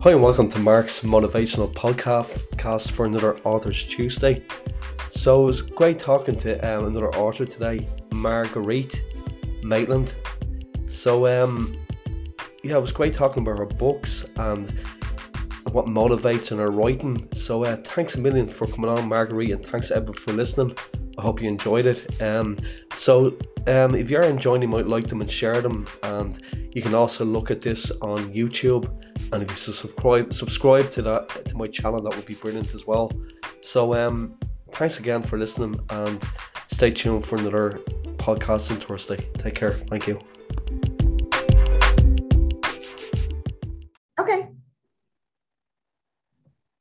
Hi, and welcome to Mark's Motivational Podcast for another Authors Tuesday. So, it was great talking to um, another author today, Margriet Maitland. So, um, yeah, it was great talking about her books and what motivates in her writing. So, uh, thanks a million for coming on, Margriet, and thanks everyone for listening. I hope you enjoyed it. Um, so, um, if you're enjoying, you might like them and share them. And you can also look at this on YouTube. And if you subscribe subscribe to that to my channel that would be brilliant as well. So um thanks again for listening and stay tuned for another podcast on thursday. Take care. Thank you. Okay.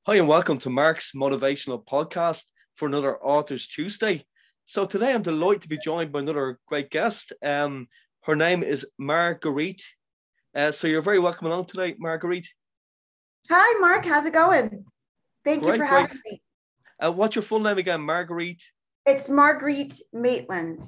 Hi and welcome to mark's motivational podcast for another authors tuesday so today i'm delighted to be joined by another great guest um her name is margriet uh, so you're very welcome along today, Margriet. Hi, Mark. How's it going? Thank great, you for having me. Uh, what's your full name again, Margriet? It's Margriet Maitland.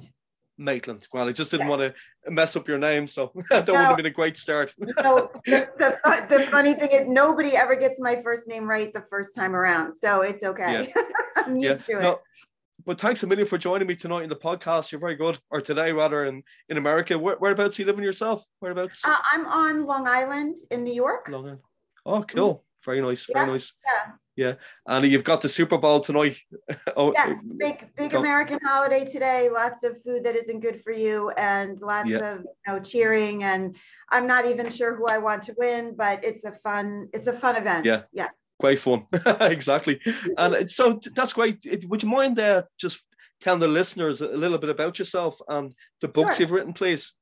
Maitland. Well, I just didn't yes. want to mess up your name, so that no, would have been a great start. no, the, the, the, funny thing is, nobody ever gets my first name right the first time around, so it's okay. Yeah. I'm used yeah. to it. No, but thanks a million for joining me tonight in the podcast. You're very good, or today rather, in in America. Where, whereabouts are you living yourself? Whereabouts? Uh, I'm on Long Island in New York. Long Island. Oh, cool. Mm-hmm. Very nice. Very yeah, nice. Yeah. Yeah, and you've got the Super Bowl tonight. oh, yes, big big go. American holiday today. Lots of food that isn't good for you, and lots yeah. of you know cheering. And I'm not even sure who I want to win, but it's a fun it's a fun event. Yeah, yeah great fun. Exactly. And so that's great. Would you mind uh, just telling the listeners a little bit about yourself and the books sure. you've written please?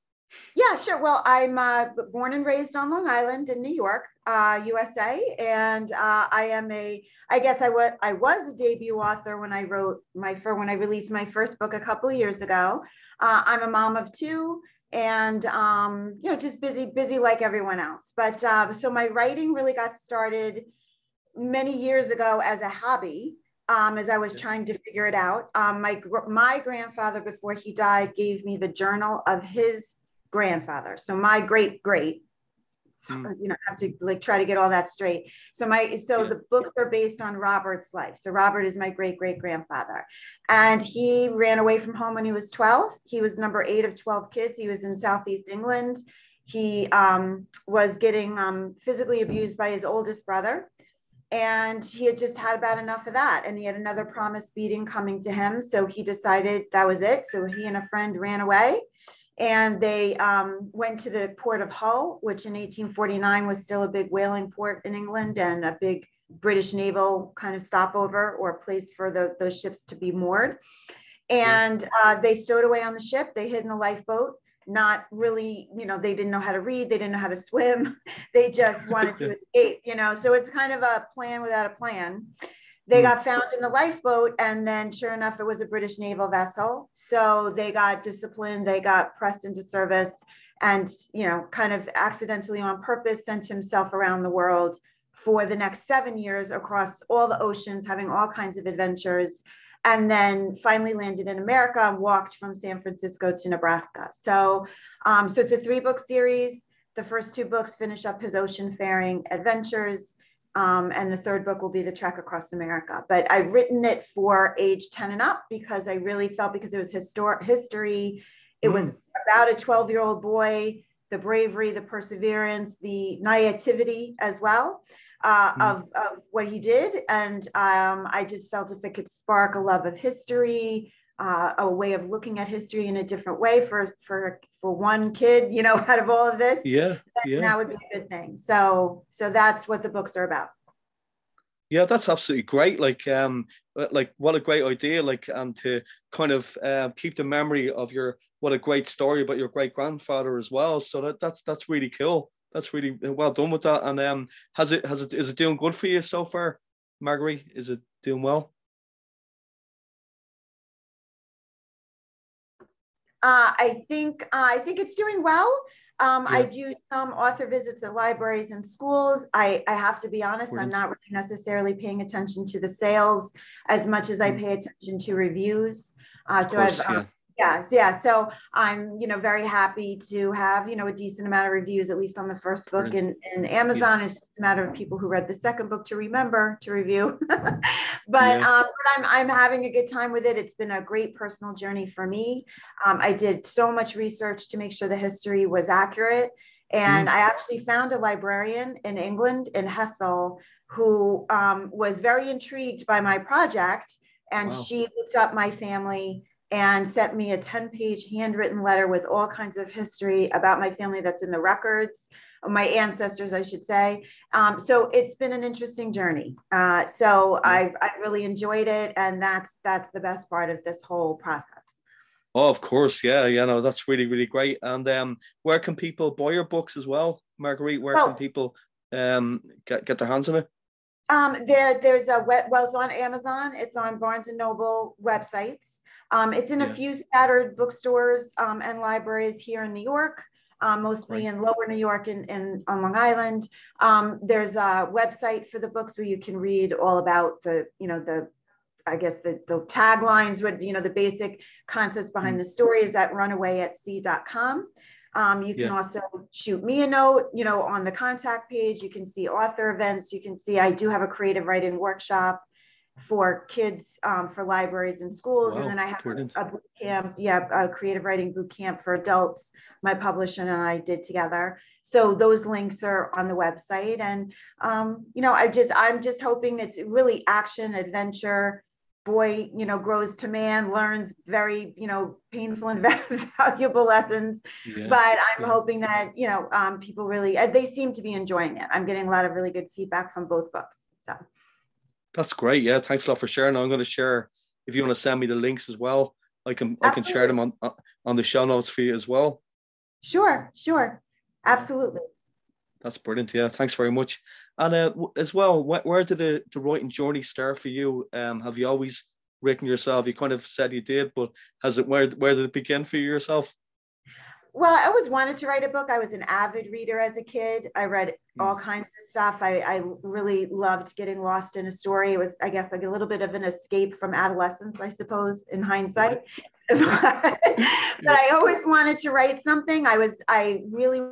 Yeah sure. Well i'm uh, born and raised on long island in new york uh, usa and uh, i am a i guess I was I was a debut author when i wrote my for when i released my first book a couple of years ago. Uh, i'm a mom of two and um, you know just busy busy like everyone else. But uh, so my writing really got started many years ago as a hobby um, as I was trying to figure it out. Um, my my grandfather, before he died, gave me the journal of his grandfather. So my great great, mm. you know, I have to like try to get all that straight. So my so yeah. the books are based on Robert's life. So Robert is my great great grandfather, and he ran away from home when he was twelve. He was number eight of twelve kids. He was in Southeast England. He um, was getting um, physically abused by his oldest brother and he had just had about enough of that and he had another promise beating coming to him so he decided that was it. So he and a friend ran away and they um, went to the port of hull which in 1849 was still a big whaling port in england and a big british naval kind of stopover or place for the, those ships to be moored. And uh, they stowed away on the ship. They hid in a lifeboat not really, you know, they didn't know how to read, they didn't know how to swim, they just wanted to escape, you know. So it's kind of a plan without a plan. They hmm. got found in the lifeboat, and then sure enough, it was a British naval vessel. So they got disciplined, they got pressed into service, and, you know, kind of accidentally on purpose sent himself around the world for the next seven years across all the oceans, having all kinds of adventures and then finally landed in America and walked from San Francisco to Nebraska. So, um, so it's a three book series. The first two books finish up his ocean faring adventures. Um, and the third book will be the trek across America. But I've written it for age 10 and up because I really felt because it was historic history. It mm. was about a 12 year old boy, the bravery, the perseverance, the naivety as well uh, mm. of, of what he did. And um, I just felt if it could spark a love of history, uh, a way of looking at history in a different way for for for one kid, you know, out of all of this, yeah, yeah. that would be a good thing. So so that's what the books are about. Yeah, that's absolutely great. Like, um, like what a great idea. Like, and to kind of uh, keep the memory of your what a great story about your great grandfather as well. So that that's that's really cool that's really well done with that. And um, has it has it is it doing good for you so far, Margriet? Is it doing well? Uh, I think uh, I think it's doing well. Um, yeah. I do some author visits at libraries and schools. I, I have to be honest, Brilliant. I'm not really necessarily paying attention to the sales as much as I mm. pay attention to reviews. Uh, so course, I've um, Yes, yeah. So I'm, you know, very happy to have, you know, a decent amount of reviews, at least on the first book. And, and Amazon yeah. is just a matter of people who read the second book to remember to review. but, yeah. um, but I'm, I'm having a good time with it. It's been a great personal journey for me. Um, I did so much research to make sure the history was accurate. And mm. I actually found a librarian in England in Hessle who um, was very intrigued by my project. And wow. she looked up my family and sent me a 10 page handwritten letter with all kinds of history about my family that's in the records, my ancestors, I should say. Um, so it's been an interesting journey. Uh, so I've, I've really enjoyed it. And that's, that's the best part of this whole process. Oh, of course. Yeah. You know, that's really, really great. And um, where can people buy your books as well? Margriet, where can people um, get, get their hands on it? Um, there, there's a web, well, it's on Amazon. It's on Barnes and Noble websites. Um, it's in a few scattered bookstores um, and libraries here in New York, um, mostly in Lower New York and, and on Long Island. Um, there's a website for the books where you can read all about the, you know, the, I guess the, the taglines, what, you know, the basic concepts behind mm. the story is at runawayatsea.com. Um, you can yeah. also shoot me a note, you know, on the contact page. You can see author events. You can see I do have a creative writing workshop for kids um, for libraries and schools. Wow. And then I have a, a boot camp, yeah, a creative writing boot camp for adults, my publisher and I did together. So those links are on the website. And, um, you know, I just, I'm just hoping it's really action, adventure, boy, you know, grows to man, learns very, you know, painful and valuable lessons. Yeah. But I'm yeah. hoping that, you know, um, people really, uh, they seem to be enjoying it. I'm getting a lot of really good feedback from both books. So. That's great. Yeah, thanks a lot for sharing. I'm going to share if you want to send me the links as well. I can Absolutely. I can share them on on the show notes for you as well. Sure, sure, absolutely. That's brilliant. Yeah, thanks very much. And uh, as well, where, where did the, the writing journey start for you? Um, have you always written yourself? You kind of said you did, but has it where where did it begin for yourself? Well, I always wanted to write a book. I was an avid reader as a kid. I read all mm. kinds of stuff. I, I really loved getting lost in a story. It was, I guess, like a little bit of an escape from adolescence, I suppose, in hindsight. but, I always wanted to write something. I was, I really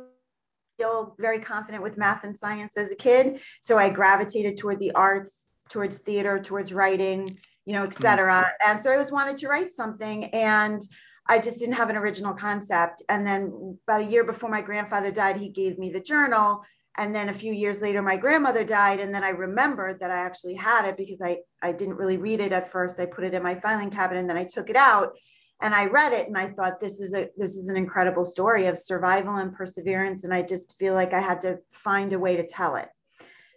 feel very confident with math and science as a kid. So I gravitated toward the arts, towards theater, towards writing, you know, et mm. cetera. And so I always wanted to write something. And I just didn't have an original concept. And then about a year before my grandfather died, he gave me the journal. And then a few years later, my grandmother died. And then I remembered that I actually had it because I, I didn't really read it at first. I put it in my filing cabinet and then I took it out and I read it and I thought this is a this is an incredible story of survival and perseverance. And I just feel like I had to find a way to tell it.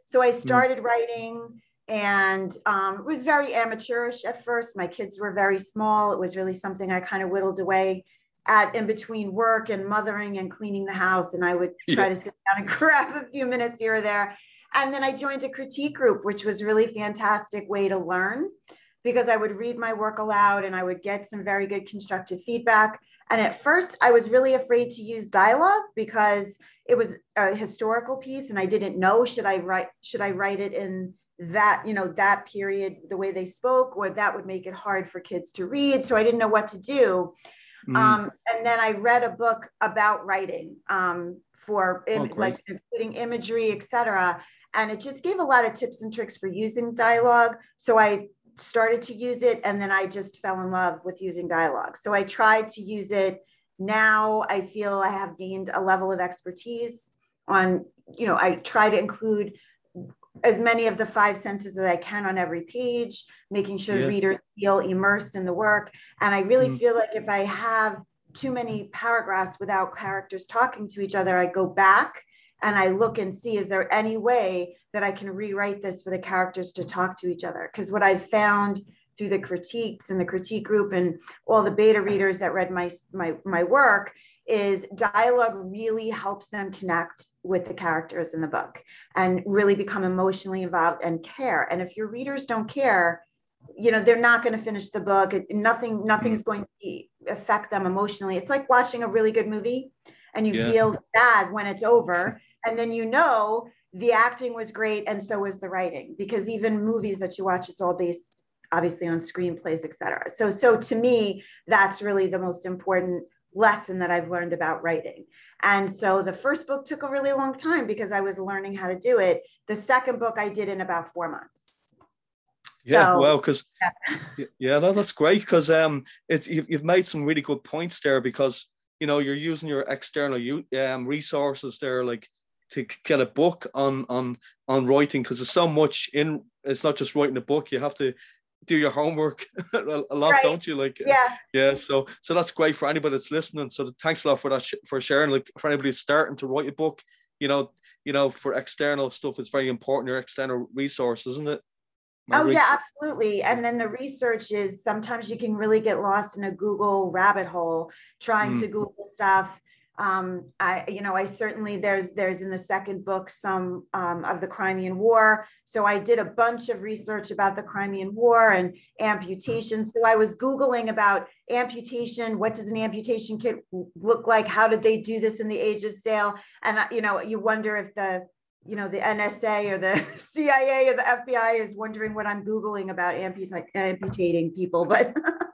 So I hmm. started mm. writing and um, it was very amateurish at first. My kids were very small. It was really something I kind of whittled away at in between work and mothering and cleaning the house. And I would try yeah. to sit down and grab a few minutes here or there. And then I joined a critique group, which was really fantastic way to learn because I would read my work aloud and I would get some very good constructive feedback. And at first, I was really afraid to use dialogue because it was a historical piece, and I didn't know should I write should I write it in that you know that period the way they spoke or that would make it hard for kids to read so i didn't know what to do. Mm. um, and then i read a book about writing um, for oh, like including imagery etc and it just gave a lot of tips and tricks for using dialogue so i started to use it and then i just fell in love with using dialogue. So i tried to use it now. I feel i have gained a level of expertise on you know i try to include as many of the five senses as I can on every page, making sure yeah. readers feel immersed in the work. And I really mm-hmm. feel like if I have too many paragraphs without characters talking to each other, I go back and I look and see is there any way that I can rewrite this for the characters to talk to each other? Because what I've found through the critiques and the critique group and all the beta readers that read my my my work is dialogue really helps them connect with the characters in the book and really become emotionally involved and care. And if your readers don't care, you know, they're not going to finish the book. Nothing, nothing is mm-hmm. going to affect them emotionally. It's like watching a really good movie and you yeah. feel sad when it's over. And then you know the acting was great and so was the writing because even movies that you watch, it's all based obviously on screenplays, etc. So, so to me, that's really the most important lesson that I've learned about writing. And so the first book took a really long time because I was learning how to do it. The second book I did in about four months. Yeah, so, well, because yeah. yeah, no, that's great because um, it's you've, made some really good points there because you know you're using your external um resources there like to get a book on on on writing because there's so much in it's not just writing a book you have to do your homework. A lot right. don't you? Like yeah. yeah so so that's great for anybody that's listening. So thanks a lot for that sh- for sharing like for anybody starting to write a book you know you know for external stuff it's very important your external resource isn't it? Oh yeah absolutely and then the research is sometimes you can really get lost in a google rabbit hole trying mm. to google stuff um, I, you know, I certainly there's there's in the second book some um, of the Crimean War. So I did a bunch of research about the Crimean War and amputation. So I was googling about amputation. What does an amputation kit look like? How did they do this in the Age of Sail? And you know, you wonder if the you know, the NSA or the CIA or the FBI is wondering what I'm Googling about amputa- amputating people, but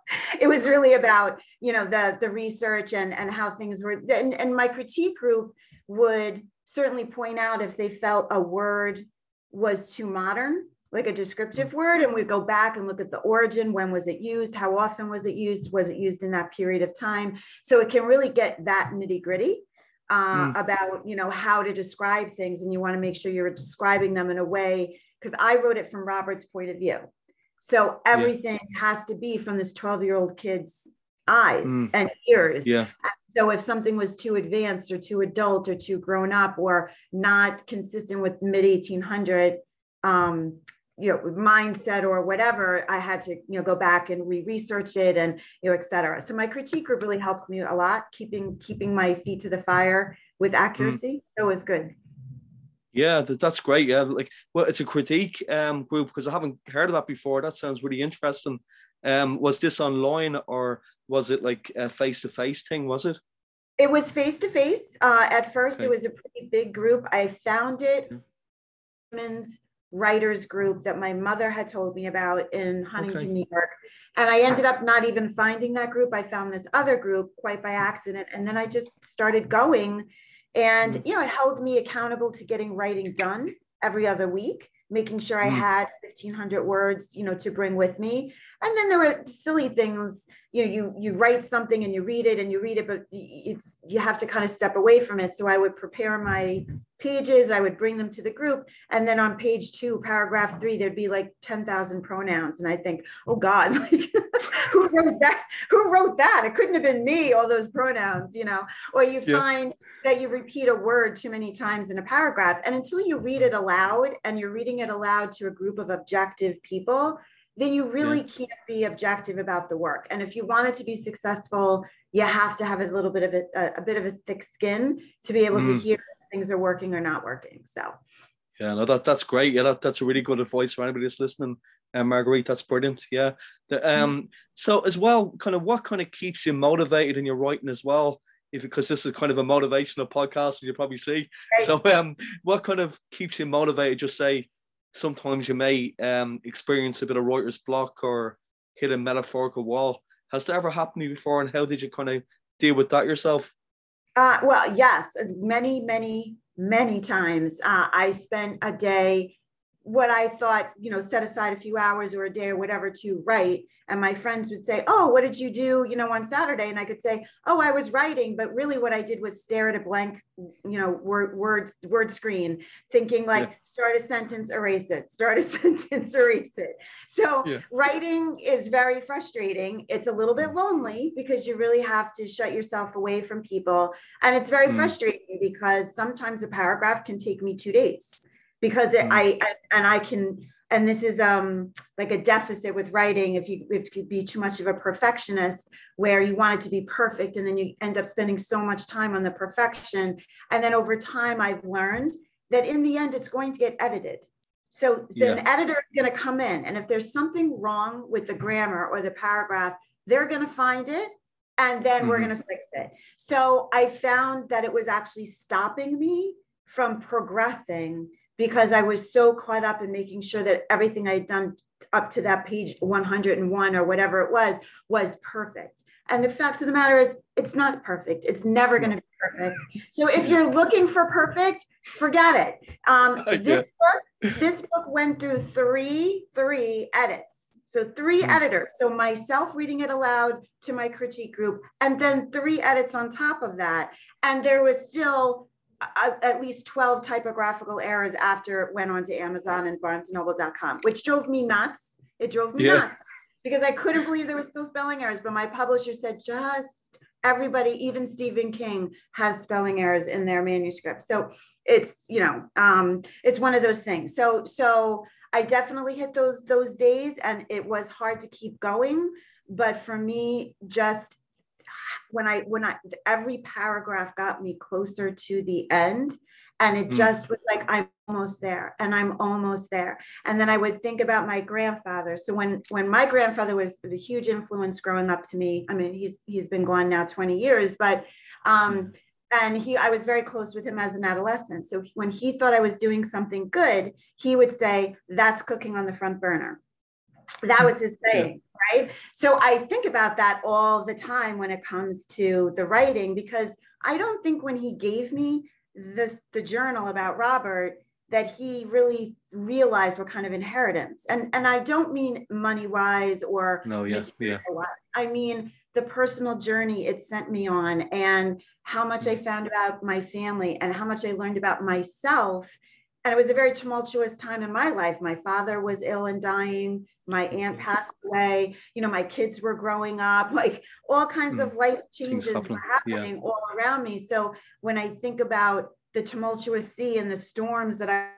it was really about, you know, the, the research and, and how things were, and, and my critique group would certainly point out if they felt a word was too modern, like a descriptive word, and we go back and look at the origin, when was it used, how often was it used, was it used in that period of time? So it can really get that nitty gritty uh, mm. about you know how to describe things and you want to make sure you're describing them in a way because i wrote it from robert's point of view so everything yeah. has to be from this 12 year old kid's eyes mm. and ears yeah so if something was too advanced or too adult or too grown up or not consistent with mid 1800 um, you know mindset or whatever i had to you know go back and re-research it and you know et cetera so my critique group really helped me a lot keeping keeping my feet to the fire with mm. accuracy mm. it was good yeah that's great yeah like well it's a critique um group because i haven't heard of that before that sounds really interesting um was this online or was it like a face-to-face thing was it it was face-to-face uh at first okay. it was a pretty big group i found it yeah writers group that my mother had told me about in Huntington, okay. New York. And I ended up not even finding that group. I found this other group quite by accident. And then I just started going. And, mm. you know, it held me accountable to getting writing done every other week, making sure I mm. had 1500 words, you know, to bring with me. And then there were silly things, you know, you you write something and you read it and you read it, but it's you have to kind of step away from it. So I would prepare my pages, I would bring them to the group, and then on page two, paragraph three, there'd be like 10,000 pronouns. And I think, oh God, like who wrote that? Who wrote that? It couldn't have been me, all those pronouns, you know. Or you yeah. find that you repeat a word too many times in a paragraph. And until you read it aloud and you're reading it aloud to a group of objective people, then you really yeah. can't be objective about the work. And if you want it to be successful, you have to have a little bit of a, a bit of a thick skin to be able mm. to hear things are working or not working. So yeah, no, that that's great. Yeah, that, that's a really good advice for anybody that's listening. And uh, Margriet, that's brilliant. Yeah. The, mm. um, mm. so as well, kind of what kind of keeps you motivated in your writing as well? If because this is kind of a motivational podcast, as you probably see. Right. So um, what kind of keeps you motivated? Just say sometimes you may um, experience a bit of writer's block or hit a metaphorical wall. Has that ever happened to you before? And how did you kind of deal with that yourself? Uh, well, yes, many, many, many times. Uh, I spent a day what I thought, you know, set aside a few hours or a day or whatever to write. And my friends would say, Oh, what did you do, you know, on Saturday? And I could say, Oh, I was writing. But really what I did was stare at a blank, you know, word, word, word screen, thinking like, yeah. start a sentence, erase it, start a sentence, erase it. So yeah. writing is very frustrating. It's a little bit lonely because you really have to shut yourself away from people. And it's very mm. frustrating because sometimes a paragraph can take me two days because it, mm. I, and I can and this is um like a deficit with writing if you if you be too much of a perfectionist where you want it to be perfect and then you end up spending so much time on the perfection and then over time I've learned that in the end it's going to get edited so yeah. an editor is going to come in and if there's something wrong with the grammar or the paragraph they're going to find it and then mm-hmm. we're going to fix it so I found that it was actually stopping me from progressing because I was so caught up in making sure that everything I'd done up to that page 101 or whatever it was was perfect. And the fact of the matter is it's not perfect. It's never going to be perfect. So if you're looking for perfect forget it. Um, this book this book went through three three edits. So three mm-hmm. editors. So myself reading it aloud to my critique group and then three edits on top of that. And there was still at least 12 typographical errors after it went on to Amazon and barnesandnoble.com, which drove me nuts. It drove me yeah. nuts because I couldn't believe there were still spelling errors. But my publisher said, just everybody, even Stephen King, has spelling errors in their manuscript. So it's, you know, um, it's one of those things. So, so I definitely hit those those days and it was hard to keep going. But for me, just when I when I every paragraph got me closer to the end and it mm. just was like i'm almost there and i'm almost there and then i would think about my grandfather so when when my grandfather was a huge influence growing up to me i mean he's he's been gone now 20 years but um mm. and he i was very close with him as an adolescent so when he thought i was doing something good he would say that's cooking on the front burner that was his saying right? So I think about that all the time when it comes to the writing because I don't think when he gave me this the journal about Robert that he really realized what kind of inheritance. And and I don't mean money wise or no yes yeah. I mean the personal journey it sent me on and how much I mm-hmm. found about my family and how much I learned about myself and it was a very tumultuous time in my life. My father was ill and dying. My aunt passed away. You know my kids were growing up. Like all kinds mm. of life changes were happening yeah. all around me. So when i think about the tumultuous sea and the storms that i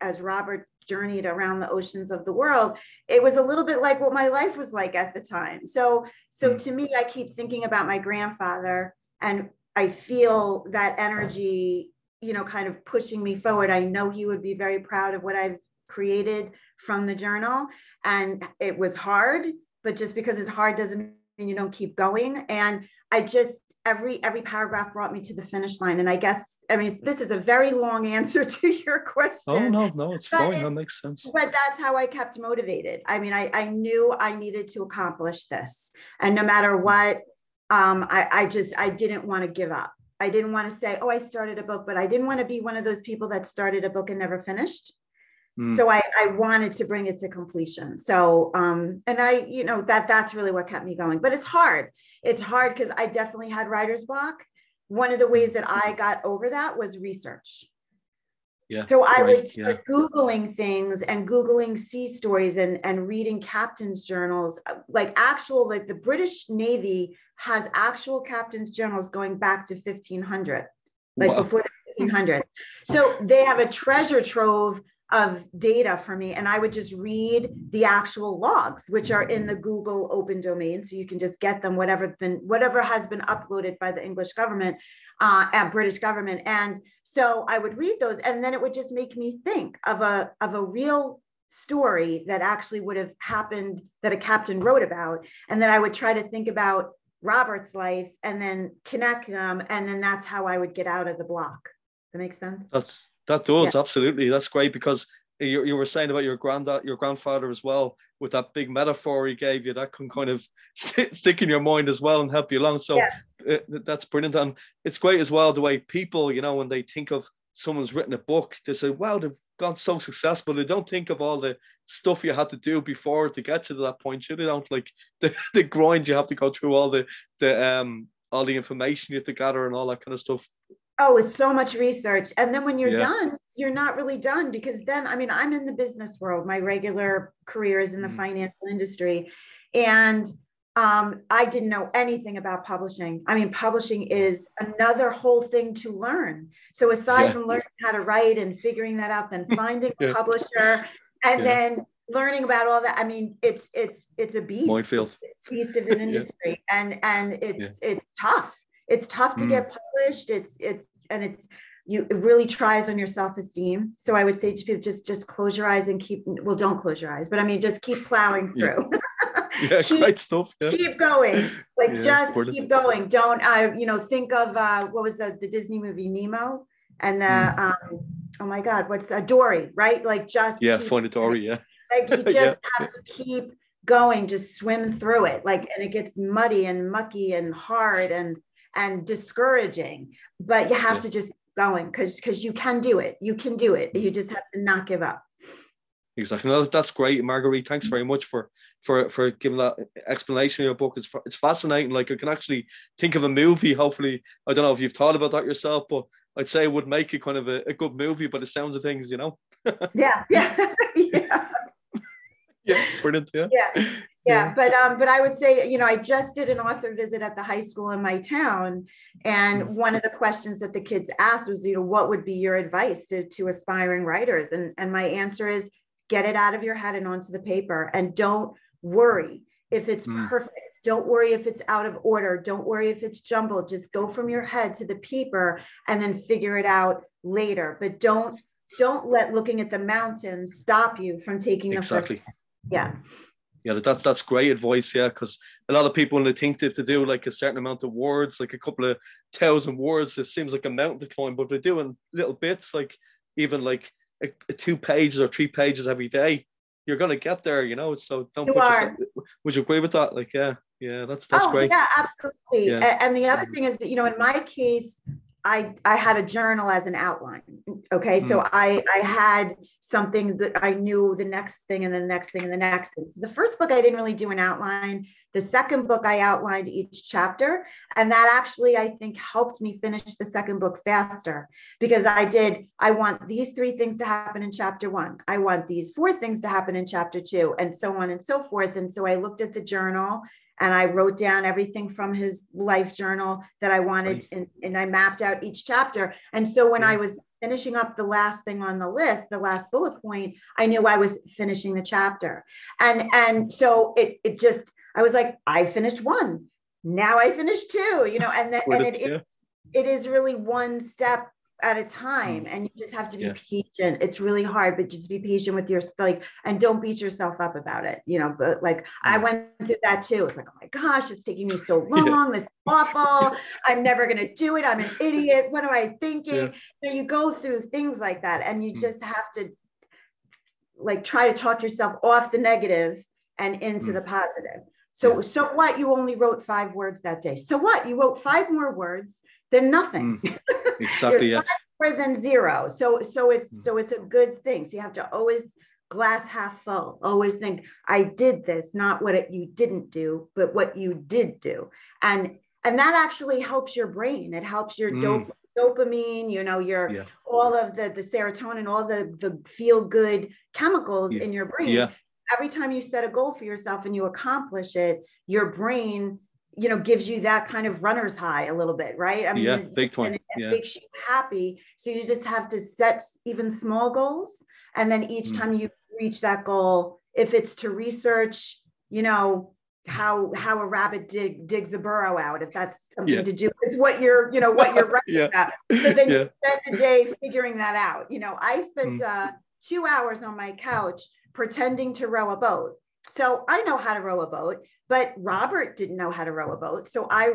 as robert journeyed around the oceans of the world it was a little bit like what my life was like at the time. So so mm. to me i keep thinking about my grandfather and i feel that energy you know kind of pushing me forward. I know he would be very proud of what i've created from the journal. And it was hard, but just because it's hard doesn't mean you don't keep going. And I just, every every paragraph brought me to the finish line. And i guess i mean this is a very long answer to your question. Oh no no it's fine. That makes sense. but that's how i kept motivated. I mean i i knew i needed to accomplish this. And no matter what um i i just i didn't want to give up i didn't want to say oh i started a book but i didn't want to be one of those people that started a book and never finished Mm. So I, I wanted to bring it to completion. So, um, and I, you know, that that's really what kept me going. But it's hard. It's hard because I definitely had writer's block. One of the ways that I got over that was research. Yeah. So I right, would start yeah. Googling things and Googling sea stories and, and reading captain's journals, uh, like actual, like the British Navy has actual captain's journals going back to 1500, like before 1500. So they have a treasure trove of data for me and i would just read the actual logs which are in the google open domain so you can just get them whatever been whatever has been uploaded by the english government uh, and british government. And so i would read those and then it would just make me think of a of a real story that actually would have happened that a captain wrote about and then i would try to think about robert's life and then connect them and then that's how i would get out of the block. That makes sense? That's that does yeah. absolutely. That's great because you, you were saying about your granddad, your grandfather as well, with that big metaphor he gave you, that can kind of st- stick in your mind as well and help you along. So yeah. uh, that's brilliant, and it's great as well the way people, you know, when they think of someone's written a book, they say, "Wow, they've gone so successful." They don't think of all the stuff you had to do before to get to that point. You they don't like the, the grind you have to go through, all the the um all the information you have to gather and all that kind of stuff oh it's so much research. And then when you're yeah. done you're not really done because then i mean i'm in the business world. My regular career is in the mm. financial industry. And um, i didn't know anything about publishing. I mean publishing is another whole thing to learn. So aside yeah. from learning how to write and figuring that out then finding yeah. a publisher and then learning about all that i mean it's it's it's a beast. Minefield. beast of an industry. And and it's it's tough it's tough to mm. get published it's it's and it's you it really tries on your self-esteem so i would say to people just just close your eyes and keep well don't close your eyes but i mean just keep plowing through yeah, yeah keep, stuff yeah. keep going like yeah, just keep going don't uh you know think of uh what was the the disney movie nemo and the mm. um oh my god what's uh, dory right like just yeah find dory yeah like you just yeah. have to keep going, just swim through it. Like, and it gets muddy and mucky and hard and and discouraging. But you have yeah. to just going because because you can do it. You can do it. You just have to not give up. Exactly. No, that's great, Margriet. Thanks very much for for for giving that explanation in your book. It's it's fascinating. Like I can actually think of a movie. Hopefully, I don't know if you've thought about that yourself, but I'd say it would make it kind of a, a good movie. But it sounds of things, you know. yeah, yeah, yeah. yeah, brilliant. Yeah. yeah. Yeah, but um, but I would say, you know, I just did an author visit at the high school in my town, and mm-hmm. one of the questions that the kids asked was, you know, what would be your advice to, to aspiring writers? And and my answer is, get it out of your head and onto the paper, and don't worry if it's mm. perfect. Don't worry if it's out of order. Don't worry if it's jumbled. Just go from your head to the paper and then figure it out later. But don't don't let looking at the mountains stop you from taking the exactly. first. Yeah yeah, that's that's great advice. Yeah, because a lot of people think they have to do like a certain amount of words, like a couple of thousand words, it seems like a mountain to climb. But they're doing little bits, like even like a, a two pages or three pages every day, you're gonna get there. You know, so don't you put are. yourself. Would you agree with that? Like, yeah, yeah, that's that's oh, great. Yeah, absolutely. Yeah. And the other thing is that you know, in my case, I I had a journal as an outline. Okay, mm. so I I had something that I knew the next thing and the next thing and the next thing. The first book I didn't really do an outline. The second book I outlined each chapter, and that actually I think helped me finish the second book faster because I did. I want these three things to happen in chapter one. I want these four things to happen in chapter two, and so on and so forth. And so I looked at the journal and I wrote down everything from his life journal that I wanted and, and I mapped out each chapter. And so when. I was finishing up the last thing on the list, the last bullet point, I knew I was finishing the chapter. And and so it it just I was like, I finished one. Now I finished two, you know, and then and it, yeah. it, it is really one step at a time mm. and you just have to be yeah. patient it's really hard but just be patient with your like and don't beat yourself up about it you know but like i mm. went through that too it's like oh my gosh it's taking me so long yeah. this is awful i'm never going to do it i'm an idiot what am i thinking yeah. you, know, you go through things like that and you mm. just have to like try to talk yourself off the negative and into mm. the positive so so what you only wrote five words that day so what you wrote five more words than nothing. Mm, exactly. yeah. More than zero. So so it's mm. so it's a good thing. So you have to always glass half full. Always think I did this, not what it, you didn't do, but what you did do. And and that actually helps your brain. It helps your mm. dop- dopamine, you know, your yeah. all of the the serotonin, all the the feel good chemicals yeah. in your brain. Yeah. Every time you set a goal for yourself and you accomplish it, your brain you know gives you that kind of runner's high a little bit right i mean yeah big time it, yeah. makes you happy so you just have to set even small goals and then each mm. time you reach that goal if it's to research you know how how a rabbit dig digs a burrow out if that's something yeah. to do with what you're you know what you're writing yeah. about so then you spend a day figuring that out you know i spent mm. uh, two hours on my couch pretending to row a boat so I know how to row a boat, but Robert didn't know how to row a boat. So I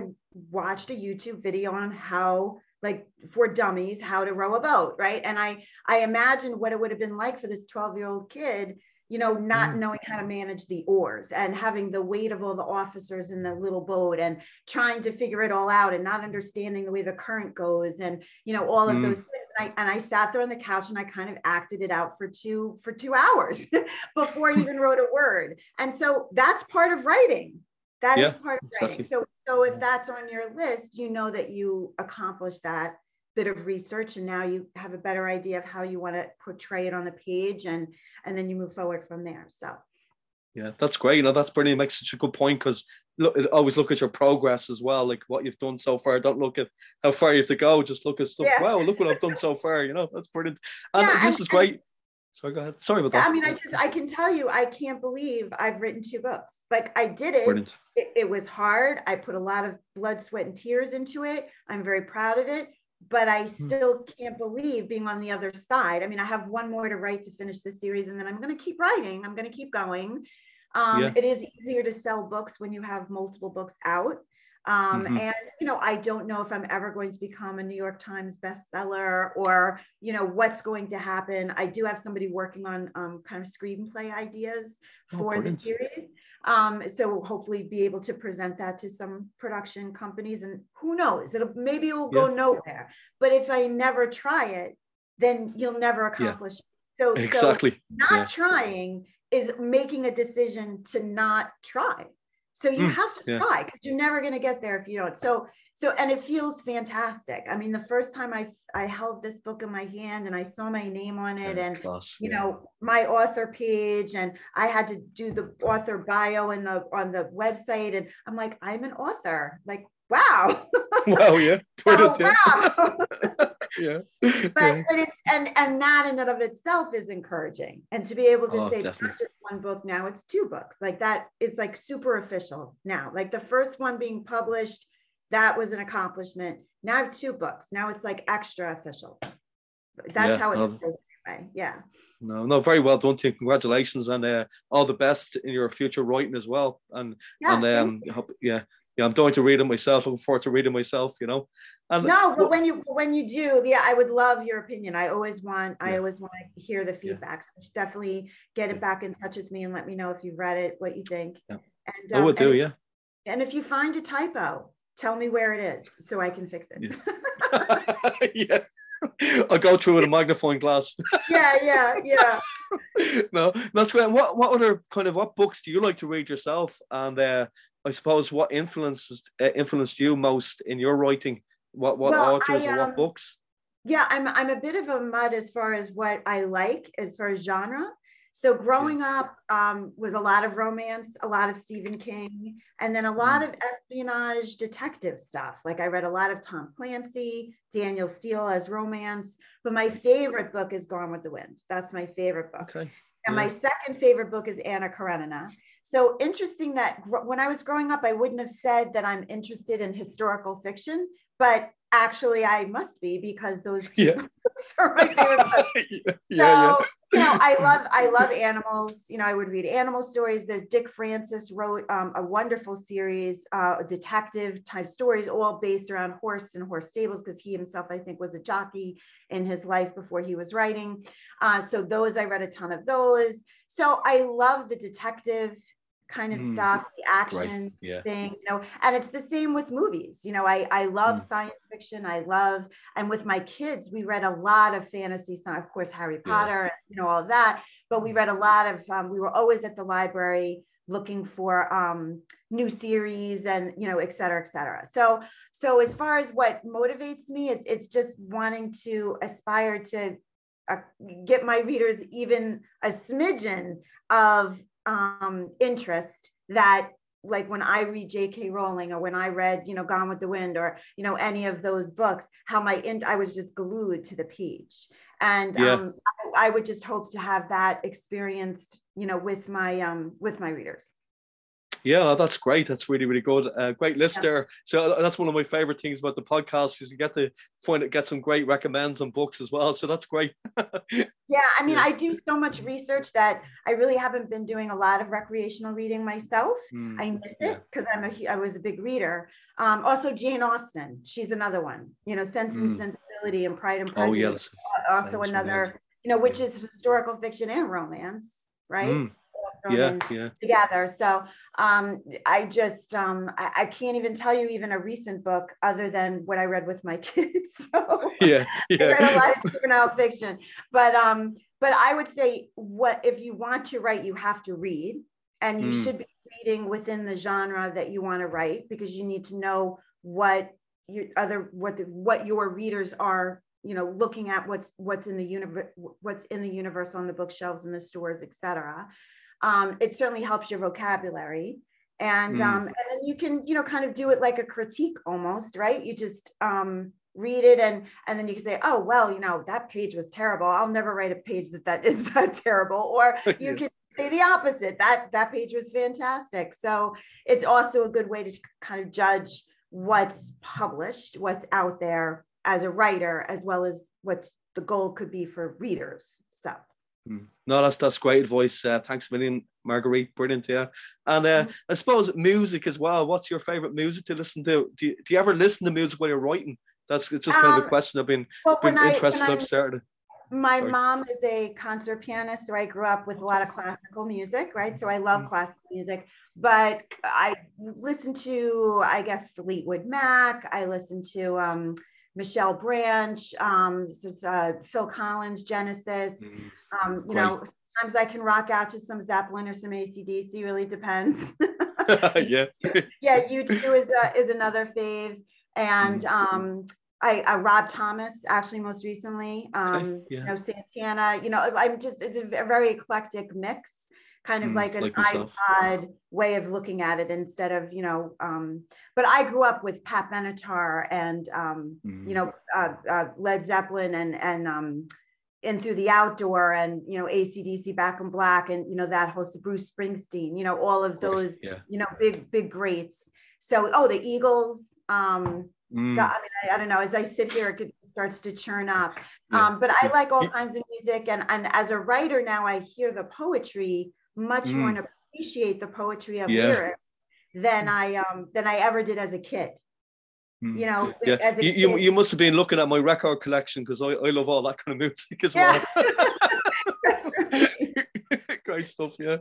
watched a YouTube video on how like for dummies how to row a boat, right? And I I imagined what it would have been like for this 12-year-old kid you know, not mm. knowing how to manage the oars and having the weight of all the officers in the little boat and trying to figure it all out and not understanding the way the current goes and you know all of mm. those things. And I, and I sat there on the couch and I kind of acted it out for two for two hours before I even wrote a word. And so that's part of writing. That yeah, is part of exactly. writing. So so if that's on your list, you know that you accomplished that bit of research and now you have a better idea of how you want to portray it on the page and and then you move forward from there so yeah that's great you know that's brilliant it makes such a good point because look always look at your progress as well like what you've done so far don't look at how far you have to go just look at stuff yeah. wow look what i've done so far you know that's brilliant and yeah, this and, is great Sorry, go ahead. Sorry about that. I mean, I just I can tell you, I can't believe I've written two books. Like I did it. it. It was hard. I put a lot of blood, sweat, and tears into it. I'm very proud of it but I hmm. still can't believe being on the other side. I mean, I have one more to write to finish the series, and then I'm going to keep writing. I'm going to keep going. Um, yeah. It is easier to sell books when you have multiple books out. Um, mm-hmm. And, you know, I don't know if I'm ever going to become a New York Times bestseller or, you know, what's going to happen. I do have somebody working on um, kind of screenplay ideas oh, for oh, the series. Um, so hopefully be able to present that to some production companies and who knows, it'll maybe it will go yeah. nowhere. But if I never try it, then you'll never accomplish yeah. So exactly so not yeah. trying is making a decision to not try. So you mm, have to yeah. try because you're never going to get there if you don't. So so and it feels fantastic. I mean, the first time I I held this book in my hand and I saw my name on it yeah, and class, you yeah. know my author page and I had to do the author bio in the on the website and I'm like I'm an author. Like wow. wow, yeah. oh, wow. yeah. But, yeah. but it's and and that in and of itself is encouraging. And to be able to oh, say definitely. not just one book now, it's two books. Like that is like super official now. Like the first one being published, that was an accomplishment. Now I have two books. Now it's like extra official. That's yeah, how it um, feels anyway. Yeah. No, no, very well done you. Congratulations and uh, all the best in your future writing as well. And yeah, and um, yeah, yeah, I'm going to read it myself. Looking forward to reading myself. You know. And no, but when you when you do, yeah, I would love your opinion. I always want yeah. I always want to hear the feedback. So definitely get it back in touch with me and let me know if you've read it, what you think. Yeah. And um, I would do, and, yeah. And if you find a typo, tell me where it is so I can fix it. Yeah. yeah. I'll go through with a magnifying glass. yeah, yeah, yeah. no, that's great. What what other kind of what books do you like to read yourself? And uh, I suppose what influenced uh, influenced you most in your writing? What what well, authors I, um, or what um, books? Yeah, I'm I'm a bit of a mud as far as what I like as far as genre. So growing yeah. up um, was a lot of romance, a lot of Stephen King, and then a lot mm. of espionage detective stuff. Like I read a lot of Tom Clancy, Danielle Steel as romance, but my favorite book is Gone with the Wind. That's my favorite book. Okay. And yeah. my second favorite book is Anna Karenina. So interesting that gr- when I was growing up, I wouldn't have said that I'm interested in historical fiction, but actually I must be because those two yeah. are my favorite books. yeah, so, yeah, you know, I love I love animals. You know, I would read animal stories. There's Dick Francis wrote um, a wonderful series, uh, detective type stories, all based around horse and horse stables, because he himself, I think, was a jockey in his life before he was writing. Uh, so those I read a ton of those. So I love the detective kind of mm, stuff, the action right. yeah. thing, you know, and it's the same with movies. You know, I, I love mm. science fiction. I love, and with my kids, we read a lot of fantasy, of course, Harry Potter, yeah. you know, all that, but we read a lot of, um, we were always at the library looking for um, new series and, you know, et cetera, et cetera. So, so as far as what motivates me, it's, it's just wanting to aspire to uh, get my readers even a smidgen of um, interest that like when I read J.K. Rowling or when I read, you know, Gone with the Wind or, you know, any of those books, how my, in, I was just glued to the page. And yeah. um, I, I would just hope to have that experienced, you know, with my, um, with my readers. Yeah, that's great. That's really, really good. Uh, great list yeah. there. So uh, that's one of my favorite things about the podcast is you get to find it, get some great recommends and books as well. So that's great. yeah, I mean, yeah. I do so much research that I really haven't been doing a lot of recreational reading myself. Mm, I miss it because. I'm a I was a big reader. Um, also, Jane Austen, she's another one. You know, Sense and mm. Sensibility and Pride and Prejudice. Oh, yes. Also another, you know, which is historical fiction and romance, right? Mm yeah, yeah. together. So um, I just um, I, I, can't even tell you even a recent book other than what I read with my kids. So yeah, yeah. I read a lot of juvenile fiction, but um, but I would say what if you want to write, you have to read, and you mm. should be reading within the genre that you want to write because you need to know what your other what the, what your readers are you know looking at what's what's in the universe what's in the universe on the bookshelves in the stores etc um, it certainly helps your vocabulary. And mm. um, and then you can you know kind of do it like a critique almost right? You just um, read it and and then you can say oh well you know that page was terrible. I'll never write a page that that is that terrible. Or you can say the opposite that that page was fantastic. So it's also a good way to kind of judge what's published what's out there as a writer as well as what the goal could be for readers so. No, that's that's great advice. Uh, thanks a million, Margriet. Brilliant, yeah. And uh, mm. I suppose music as well. What's your favorite music to listen to? Do you, do you ever listen to music while you're writing? That's it's just kind um, of a um, question I've been, well, been interested. I've started. My Sorry. mom is a concert pianist, so I grew up with a lot of classical music, right? So I love mm. classical music, but I listen to, I guess, Fleetwood Mac. I listen to um, Michelle Branch, um, uh, Phil Collins, Genesis. Mm. Um, you Great. know, sometimes I can rock out to some Zeppelin or some ACDC. Really depends. yeah. yeah. U2 is a, is another fave, and mm. um, I, I Rob Thomas actually most recently. Um, okay. yeah. You know Santana. You know, I'm just it's a very eclectic mix kind of mm, like an like iPod way of looking at it instead of, you know, um, but I grew up with Pat Benatar and, um, mm. you know, uh, uh, Led Zeppelin and, and, um, in through the outdoor and, you know, ACDC back in black and, you know, that host of Bruce Springsteen, you know, all of those, yeah. you know, big, big greats. So, oh, the Eagles, um, mm. God, I mean, I, I, don't know, as I sit here, it starts to churn up. Yeah. Um, but I like all kinds of music. And, and as a writer now, I hear the poetry much mm. more and appreciate the poetry of yeah. lyrics than I um than I ever did as a kid. Mm. You know, yeah. as a you, kid, you, you must have been looking at my record collection because I, I love all that kind of music as yeah. well. Great stuff, yeah.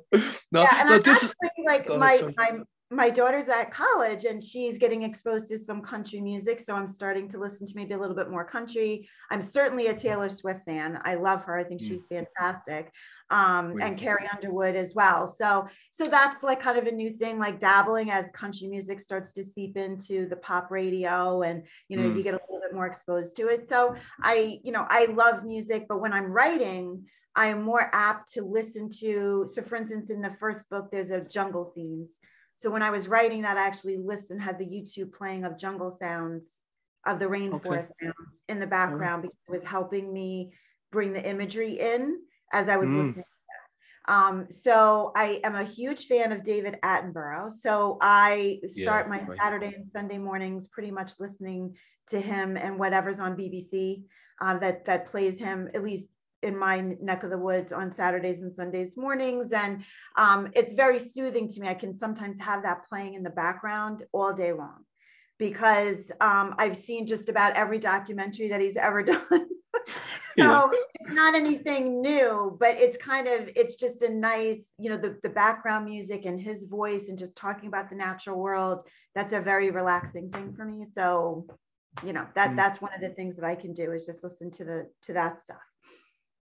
No, yeah, and no, I'm this is like my my my daughter's at college and she's getting exposed to some country music. So I'm starting to listen to maybe a little bit more country. I'm certainly a Taylor Swift fan. I love her. I think mm. she's fantastic um, and Carrie Underwood as well. So, so that's like kind of a new thing, like dabbling as country music starts to seep into the pop radio, and you know, mm. you get a little bit more exposed to it. So, I, you know, I love music, but when I'm writing, I am more apt to listen to. So, for instance, in the first book, there's a jungle scenes. So when I was writing that, I actually listened, had the YouTube playing of jungle sounds of the rainforest okay. sounds in the background because it was helping me bring the imagery in as I was mm. listening. Um, so I am a huge fan of David Attenborough. So I start yeah, my right. Saturday and Sunday mornings pretty much listening to him and whatever's on BBC uh, that that plays him at least in my neck of the woods on Saturdays and Sundays mornings. And um, it's very soothing to me. I can sometimes have that playing in the background all day long because um, I've seen just about every documentary that he's ever done. so it's not anything new, but it's kind of it's just a nice, you know, the, the background music and his voice and just talking about the natural world. That's a very relaxing thing for me. So, you know, that mm. that's one of the things that I can do is just listen to the to that stuff.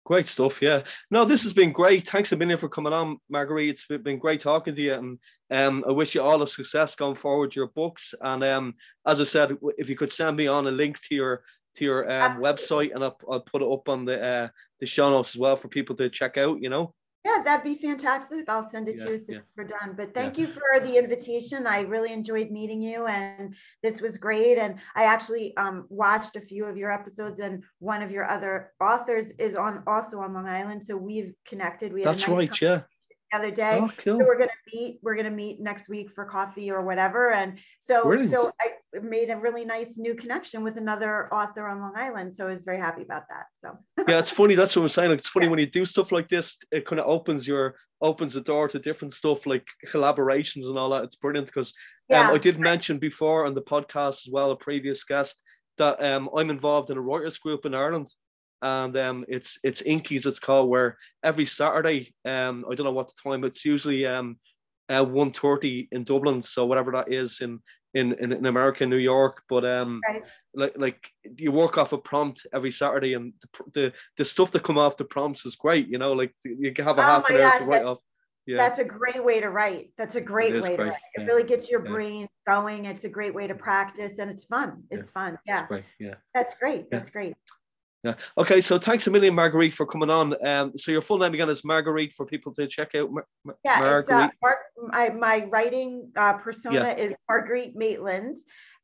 Great stuff, yeah. No, this has been great. Thanks a million for coming on, Margriet. It's been great talking to you, and um, I wish you all the success going forward. Your books, and um, as I said, if you could send me on a link to your to your um, website, and I'll, I'll put it up on the uh, the show notes as well for people to check out. You know. Yeah, that'd be fantastic. I'll send it yeah, to you as soon yeah. as we're done. But thank yeah. you for the invitation. I really enjoyed meeting you, and this was great. And I actually um, watched a few of your episodes, and one of your other authors is on also on Long Island, so we've connected. We that's nice right, yeah the other day. Oh, cool. So we're gonna meet. We're gonna meet next week for coffee or whatever. And so, Brilliant. so I made a really nice new connection with another author on Long Island. So I was very happy about that. So yeah, it's funny. That's what I'm saying. Like, it's funny yeah. when you do stuff like this. It kind of opens your opens the door to different stuff like collaborations and all that. It's brilliant because um. I did mention before on the podcast as well, a previous guest that um, I'm involved in a writers group in Ireland and um, it's it's Inkies it's called where every Saturday um I don't know what the time it's usually um uh, 1.30 in Dublin so whatever that is in in in, in America New York but um right. like like you work off a prompt every Saturday and the, the the stuff that come off the prompts is great you know like you can have a oh half an hour to write off yeah. That's a great way to write. That's a great way great. to write. It yeah. really gets your yeah. brain going. It's a great way to practice and it's fun. It's fun. Yeah. That's yeah. That's great. That's great. Yeah. Okay. So thanks a million, Margriet, for coming on. Um, so your full name again is Margriet for people to check out. Mar- yeah, Margriet. Uh, Mar- my, my writing uh, persona yeah. is Margriet Maitland,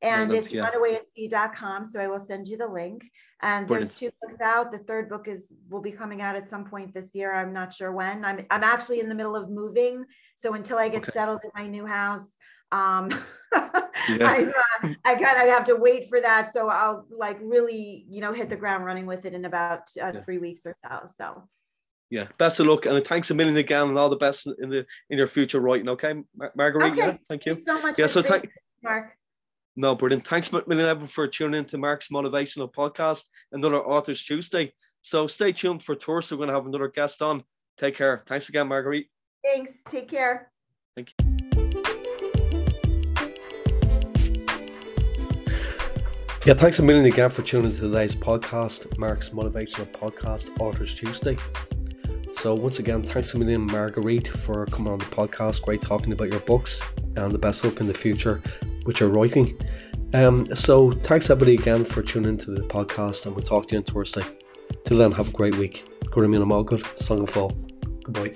and Maitland, it's yeah. runawayatsea.com. So I will send you the link. And Brilliant. there's two books out. The third book is will be coming out at some point this year. I'm not sure when. I'm I'm actually in the middle of moving, so until I get okay. settled in my new house, um, yeah. I, uh, I kind of have to wait for that. So I'll like really, you know, hit the ground running with it in about uh, yeah. three weeks or so. So yeah, best of luck and thanks a million again and all the best in the in your future writing. Okay, Mar- Margriet. Okay. Yeah, thank you. Thank you so much. Yeah, so thank Mark. no, brilliant. Thanks a million Evan, for tuning in to Mark's Motivational Podcast, another Authors Tuesday. So stay tuned for tours. We're going to have another guest on. Take care. Thanks again, Margriet. Thanks. Take care. Yeah, thanks a million again for tuning in to today's podcast, Mark's Motivational Podcast, Authors Tuesday. So once again, thanks a million, Margriet, for coming on the podcast. Great talking about your books and the best luck in the future with your writing. Um, so thanks everybody again for tuning into the podcast, and we'll talk to you on Thursday. Till then, have a great week. Good to mean I'm all good. Song of fall. Goodbye.